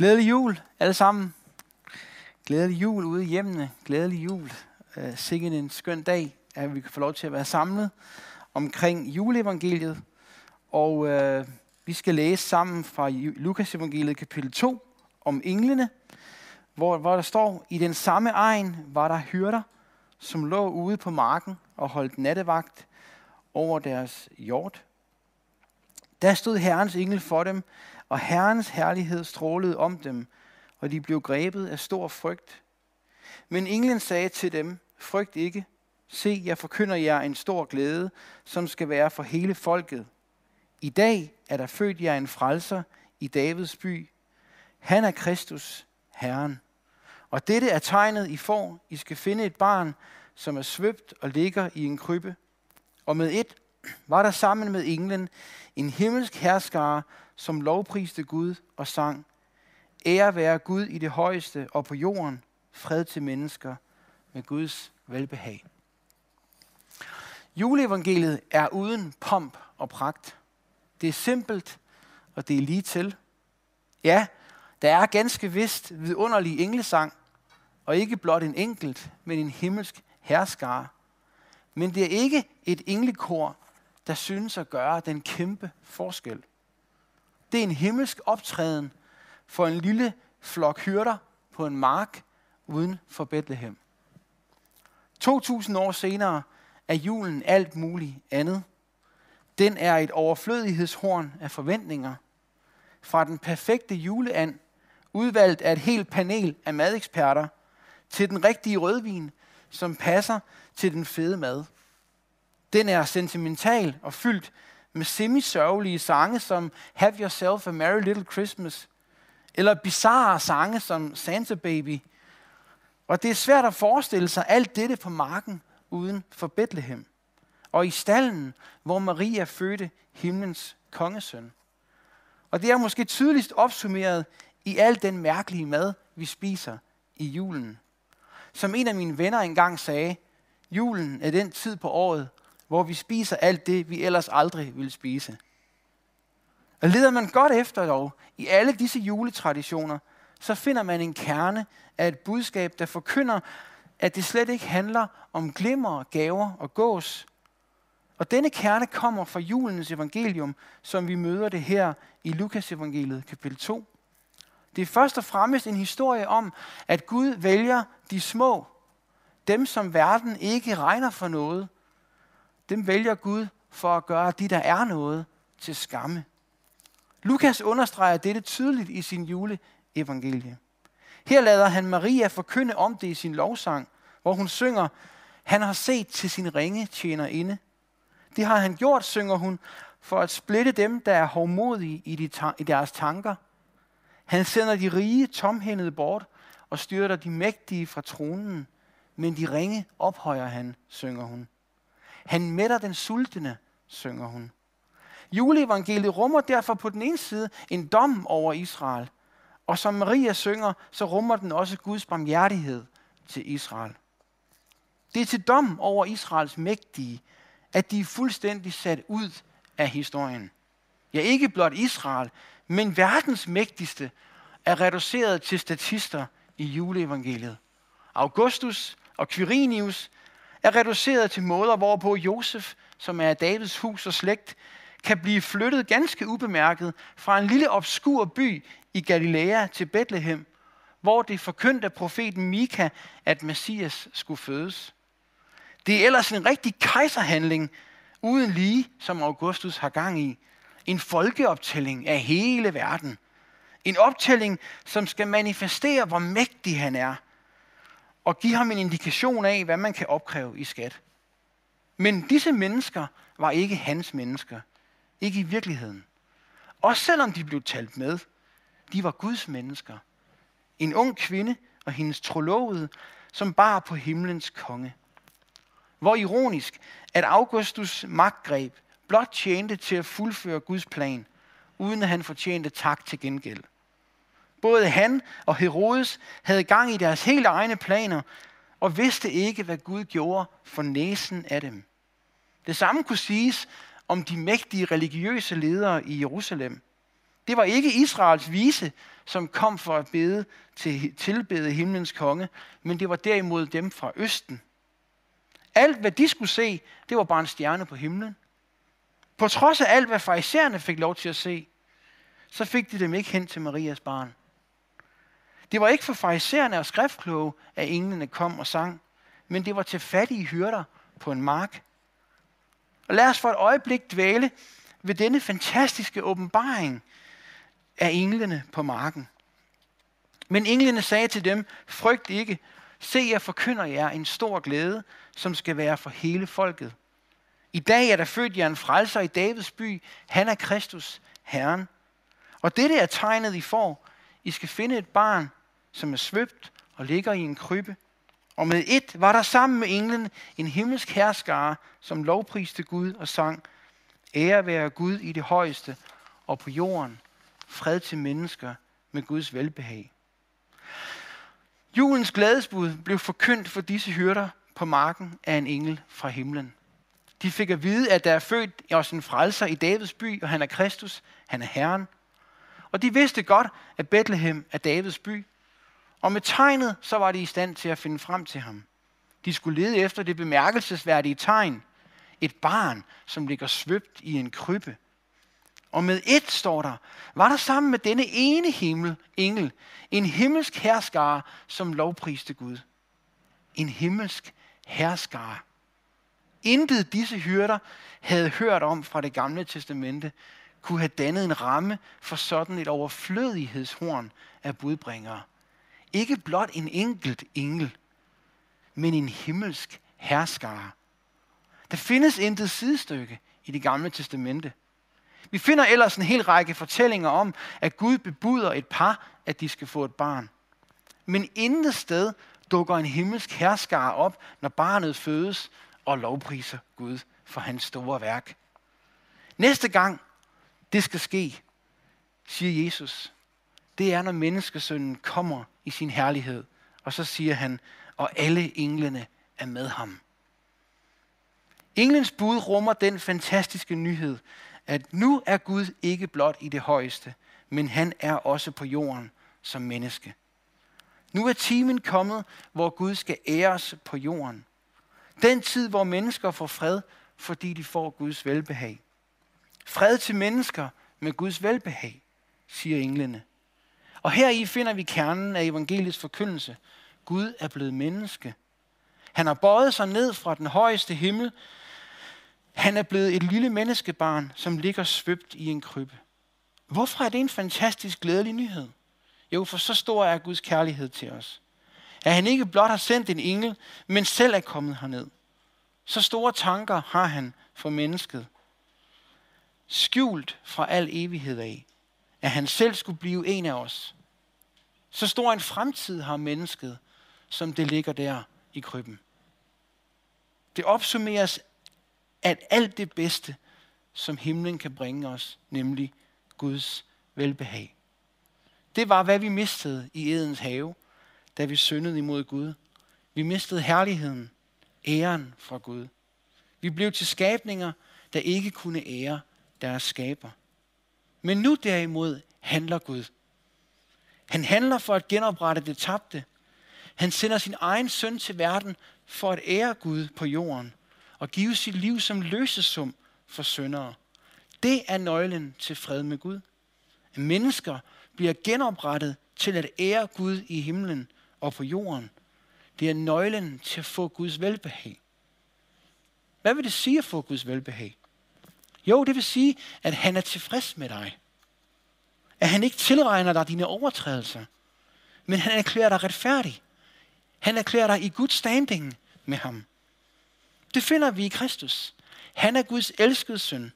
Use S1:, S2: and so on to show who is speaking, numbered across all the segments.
S1: Glædelig jul, alle sammen. Glædelig jul ude i hjemmene. Glædelig jul. Uh, sikkert en skøn dag, at vi kan få lov til at være samlet omkring juleevangeliet. Og uh, vi skal læse sammen fra Lukas evangeliet kapitel 2 om englene, hvor, hvor der står, i den samme egen var der hyrder, som lå ude på marken og holdt nattevagt over deres hjort. Der stod Herrens engel for dem, og Herrens herlighed strålede om dem, og de blev grebet af stor frygt. Men englen sagde til dem, frygt ikke, se, jeg forkynder jer en stor glæde, som skal være for hele folket. I dag er der født jer en frelser i Davids by. Han er Kristus, Herren. Og dette er tegnet, I får. I skal finde et barn, som er svøbt og ligger i en krybbe. Og med et var der sammen med englen en himmelsk herskare, som lovpriste Gud og sang, Ære være Gud i det højeste og på jorden, fred til mennesker med Guds velbehag. Juleevangeliet er uden pomp og pragt. Det er simpelt, og det er lige til. Ja, der er ganske vist vidunderlig englesang, og ikke blot en enkelt, men en himmelsk herskare. Men det er ikke et englekor, der synes at gøre den kæmpe forskel. Det er en himmelsk optræden for en lille flok hyrder på en mark uden for Bethlehem. 2000 år senere er julen alt muligt andet. Den er et overflødighedshorn af forventninger. Fra den perfekte juleand, udvalgt af et helt panel af madeksperter, til den rigtige rødvin, som passer til den fede mad. Den er sentimental og fyldt med semi-sørgelige sange som Have Yourself a Merry Little Christmas, eller bizarre sange som Santa Baby. Og det er svært at forestille sig alt dette på marken uden for Bethlehem. Og i stallen, hvor Maria fødte himlens kongesøn. Og det er måske tydeligst opsummeret i al den mærkelige mad, vi spiser i julen. Som en af mine venner engang sagde, julen er den tid på året, hvor vi spiser alt det, vi ellers aldrig ville spise. Og leder man godt efter dog i alle disse juletraditioner, så finder man en kerne af et budskab, der forkynder, at det slet ikke handler om glimmer, gaver og gås. Og denne kerne kommer fra julens evangelium, som vi møder det her i Lukas evangeliet kapitel 2. Det er først og fremmest en historie om, at Gud vælger de små, dem som verden ikke regner for noget, dem vælger Gud for at gøre de, der er noget, til skamme. Lukas understreger dette tydeligt i sin juleevangelie. Her lader han Maria forkynde om det i sin lovsang, hvor hun synger, han har set til sin ringe tjener inde. Det har han gjort, synger hun, for at splitte dem, der er hovmodige i, de i deres tanker. Han sender de rige tomhændede bort og styrter de mægtige fra tronen, men de ringe ophøjer han, synger hun. Han mætter den sultne, synger hun. Juleevangeliet rummer derfor på den ene side en dom over Israel, og som Maria synger, så rummer den også Guds barmhjertighed til Israel. Det er til dom over Israels mægtige, at de er fuldstændig sat ud af historien. Ja, ikke blot Israel, men verdens mægtigste er reduceret til statister i juleevangeliet. Augustus og Quirinius er reduceret til måder, hvorpå Josef, som er Davids hus og slægt, kan blive flyttet ganske ubemærket fra en lille obskur by i Galilea til Bethlehem, hvor det forkyndte af profeten Mika, at Messias skulle fødes. Det er ellers en rigtig kejserhandling, uden lige, som Augustus har gang i. En folkeoptælling af hele verden. En optælling, som skal manifestere, hvor mægtig han er – og give ham en indikation af, hvad man kan opkræve i skat. Men disse mennesker var ikke hans mennesker. Ikke i virkeligheden. Også selvom de blev talt med. De var Guds mennesker. En ung kvinde og hendes trolovede, som bar på himlens konge. Hvor ironisk, at Augustus magtgreb blot tjente til at fuldføre Guds plan, uden at han fortjente tak til gengæld. Både han og Herodes havde gang i deres helt egne planer, og vidste ikke, hvad Gud gjorde for næsen af dem. Det samme kunne siges om de mægtige religiøse ledere i Jerusalem. Det var ikke Israels vise, som kom for at bede til tilbede himlens konge, men det var derimod dem fra Østen. Alt, hvad de skulle se, det var bare en stjerne på himlen. På trods af alt, hvad farisæerne fik lov til at se, så fik de dem ikke hen til Marias barn. Det var ikke for farisæerne og skriftkloge, at englene kom og sang, men det var til fattige hyrder på en mark. Og lad os for et øjeblik dvæle ved denne fantastiske åbenbaring af englene på marken. Men englene sagde til dem, frygt ikke, se jeg forkynder jer en stor glæde, som skal være for hele folket. I dag er der født jer en frelser i Davids by. Han er Kristus, Herren. Og dette er tegnet, I får. I skal finde et barn, som er svøbt og ligger i en krybbe. Og med et var der sammen med englen en himmelsk herskare, som lovpriste Gud og sang, Ære være Gud i det højeste, og på jorden fred til mennesker med Guds velbehag. Julens glædesbud blev forkyndt for disse hyrder på marken af en engel fra himlen. De fik at vide, at der er født os en frelser i Davids by, og han er Kristus, han er Herren. Og de vidste godt, at Bethlehem er Davids by, og med tegnet, så var de i stand til at finde frem til ham. De skulle lede efter det bemærkelsesværdige tegn. Et barn, som ligger svøbt i en krybbe. Og med et, står der, var der sammen med denne ene himmel, engel, en himmelsk herskare, som lovpriste Gud. En himmelsk herskare. Intet disse hyrder havde hørt om fra det gamle testamente, kunne have dannet en ramme for sådan et overflødighedshorn af budbringere. Ikke blot en enkelt engel, men en himmelsk herskare. Der findes intet sidestykke i det gamle testamente. Vi finder ellers en hel række fortællinger om, at Gud bebuder et par, at de skal få et barn. Men intet sted dukker en himmelsk herskare op, når barnet fødes og lovpriser Gud for hans store værk. Næste gang det skal ske, siger Jesus, det er, når menneskesønnen kommer i sin herlighed. Og så siger han, og alle englene er med ham. Englens bud rummer den fantastiske nyhed, at nu er Gud ikke blot i det højeste, men han er også på jorden som menneske. Nu er timen kommet, hvor Gud skal æres på jorden. Den tid, hvor mennesker får fred, fordi de får Guds velbehag. Fred til mennesker med Guds velbehag, siger englene. Og her i finder vi kernen af evangeliets forkyndelse. Gud er blevet menneske. Han har bøjet sig ned fra den højeste himmel. Han er blevet et lille menneskebarn, som ligger svøbt i en krybbe. Hvorfor er det en fantastisk glædelig nyhed? Jo, for så stor er Guds kærlighed til os. At han ikke blot har sendt en engel, men selv er kommet herned. Så store tanker har han for mennesket. Skjult fra al evighed af at han selv skulle blive en af os. Så stor en fremtid har mennesket, som det ligger der i krybben. Det opsummeres, at alt det bedste, som himlen kan bringe os, nemlig Guds velbehag. Det var, hvad vi mistede i Edens have, da vi syndede imod Gud. Vi mistede herligheden, æren fra Gud. Vi blev til skabninger, der ikke kunne ære deres skaber. Men nu derimod handler Gud. Han handler for at genoprette det tabte. Han sender sin egen søn til verden for at ære Gud på jorden og give sit liv som løsesum for syndere. Det er nøglen til fred med Gud. At Mennesker bliver genoprettet til at ære Gud i himlen og på jorden. Det er nøglen til at få Guds velbehag. Hvad vil det sige at få Guds velbehag? Jo, det vil sige, at han er tilfreds med dig. At han ikke tilregner dig dine overtrædelser, men han erklærer dig retfærdig. Han erklærer dig i Guds standing med ham. Det finder vi i Kristus. Han er Guds elskede søn.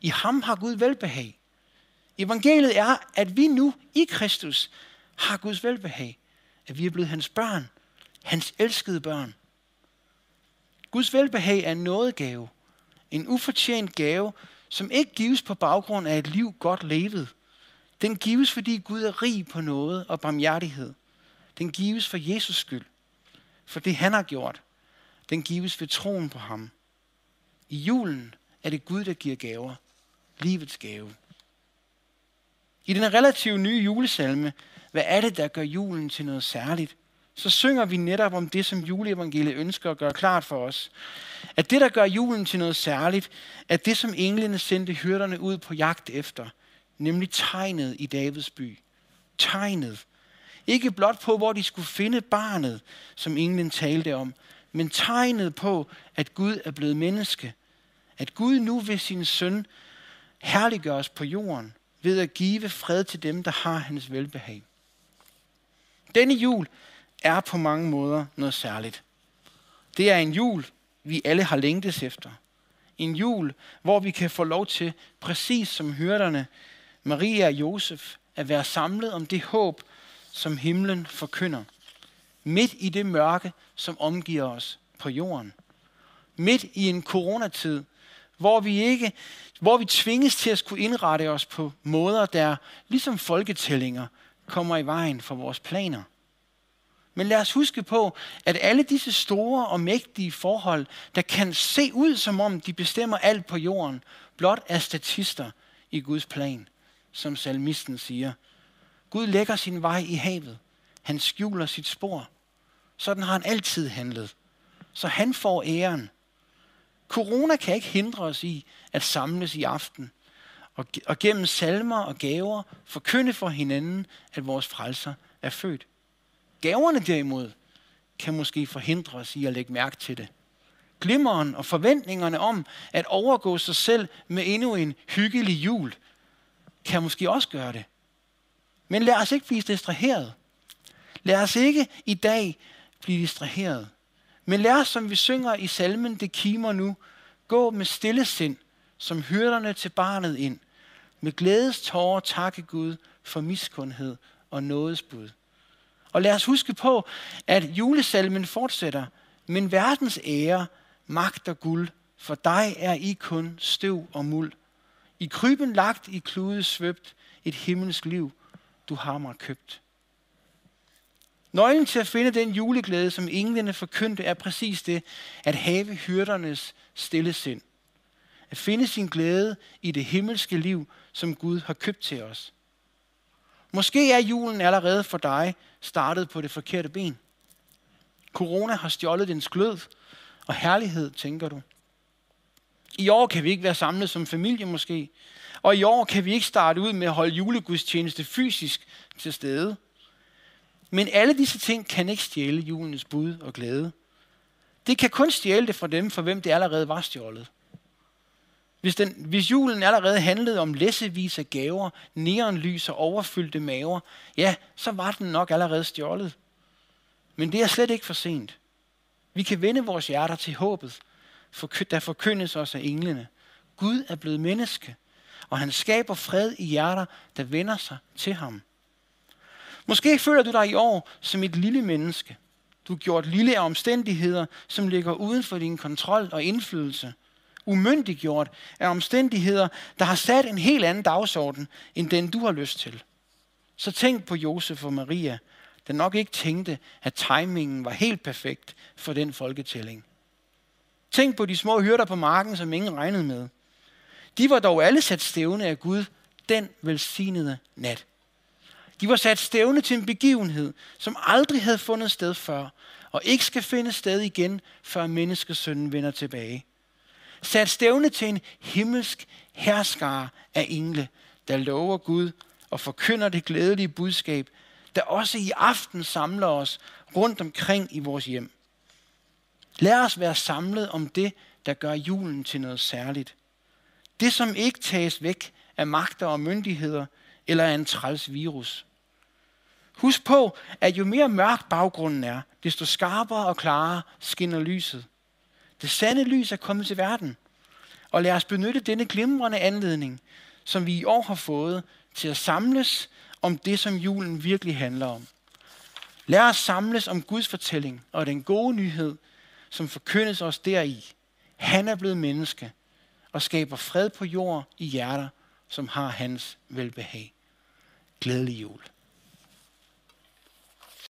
S1: I ham har Gud velbehag. Evangeliet er, at vi nu i Kristus har Guds velbehag. At vi er blevet hans børn. Hans elskede børn. Guds velbehag er en nådegave. En ufortjent gave, som ikke gives på baggrund af et liv godt levet. Den gives, fordi Gud er rig på noget og barmhjertighed. Den gives for Jesus skyld. For det han har gjort. Den gives ved troen på ham. I julen er det Gud, der giver gaver. Livets gave. I den relativt nye julesalme, hvad er det, der gør julen til noget særligt? Så synger vi netop om det, som juleevangeliet ønsker at gøre klart for os. At det, der gør julen til noget særligt, er det, som englene sendte hyrderne ud på jagt efter. Nemlig tegnet i Davids by. Tegnet. Ikke blot på, hvor de skulle finde barnet, som englen talte om, men tegnet på, at Gud er blevet menneske. At Gud nu ved sin søn herliggøres på jorden ved at give fred til dem, der har hans velbehag. Denne jul er på mange måder noget særligt. Det er en jul, vi alle har længtes efter. En jul, hvor vi kan få lov til, præcis som hyrderne, Maria og Josef, at være samlet om det håb, som himlen forkynder. Midt i det mørke, som omgiver os på jorden. Midt i en coronatid, hvor vi ikke, hvor vi tvinges til at skulle indrette os på måder, der ligesom folketællinger kommer i vejen for vores planer. Men lad os huske på, at alle disse store og mægtige forhold, der kan se ud som om de bestemmer alt på jorden, blot er statister i Guds plan, som salmisten siger. Gud lægger sin vej i havet. Han skjuler sit spor. Sådan har han altid handlet. Så han får æren. Corona kan ikke hindre os i at samles i aften og, og gennem salmer og gaver forkynde for hinanden, at vores frelser er født. Gaverne derimod kan måske forhindre os i at lægge mærke til det. Glimmeren og forventningerne om at overgå sig selv med endnu en hyggelig jul, kan måske også gøre det. Men lad os ikke blive distraheret. Lad os ikke i dag blive distraheret. Men lad os, som vi synger i salmen, det kimer nu, gå med stille sind, som hyrderne til barnet ind. Med glædes tårer takke Gud for miskundhed og nådesbud. Og lad os huske på, at julesalmen fortsætter. Men verdens ære, magt og guld, for dig er I kun støv og muld. I kryben lagt, i klude svøbt, et himmelsk liv, du har mig købt. Nøglen til at finde den juleglæde, som englene forkyndte, er præcis det, at have hyrdernes stille sind. At finde sin glæde i det himmelske liv, som Gud har købt til os. Måske er julen allerede for dig startet på det forkerte ben. Corona har stjålet dens glød og herlighed, tænker du. I år kan vi ikke være samlet som familie måske. Og i år kan vi ikke starte ud med at holde julegudstjeneste fysisk til stede. Men alle disse ting kan ikke stjæle julens bud og glæde. Det kan kun stjæle det fra dem, for hvem det allerede var stjålet. Hvis, den, hvis julen allerede handlede om læssevis af gaver, neonlys og overfyldte maver, ja, så var den nok allerede stjålet. Men det er slet ikke for sent. Vi kan vende vores hjerter til håbet, der forkyndes os af englene. Gud er blevet menneske, og han skaber fred i hjerter, der vender sig til ham. Måske føler du dig i år som et lille menneske. Du er gjort lille af omstændigheder, som ligger uden for din kontrol og indflydelse – umyndiggjort af omstændigheder, der har sat en helt anden dagsorden, end den du har lyst til. Så tænk på Josef og Maria, der nok ikke tænkte, at timingen var helt perfekt for den folketælling. Tænk på de små hyrder på marken, som ingen regnede med. De var dog alle sat stævne af Gud den velsignede nat. De var sat stævne til en begivenhed, som aldrig havde fundet sted før, og ikke skal finde sted igen, før menneskesønnen vender tilbage sat stævne til en himmelsk herskare af engle, der lover Gud og forkynder det glædelige budskab, der også i aften samler os rundt omkring i vores hjem. Lad os være samlet om det, der gør julen til noget særligt. Det, som ikke tages væk af magter og myndigheder eller af en træls virus. Husk på, at jo mere mørk baggrunden er, desto skarpere og klarere skinner lyset. Det sande lys er kommet til verden. Og lad os benytte denne glimrende anledning, som vi i år har fået, til at samles om det, som julen virkelig handler om. Lad os samles om Guds fortælling og den gode nyhed, som forkyndes os deri. Han er blevet menneske og skaber fred på jord i hjerter, som har hans velbehag. Glædelig jul.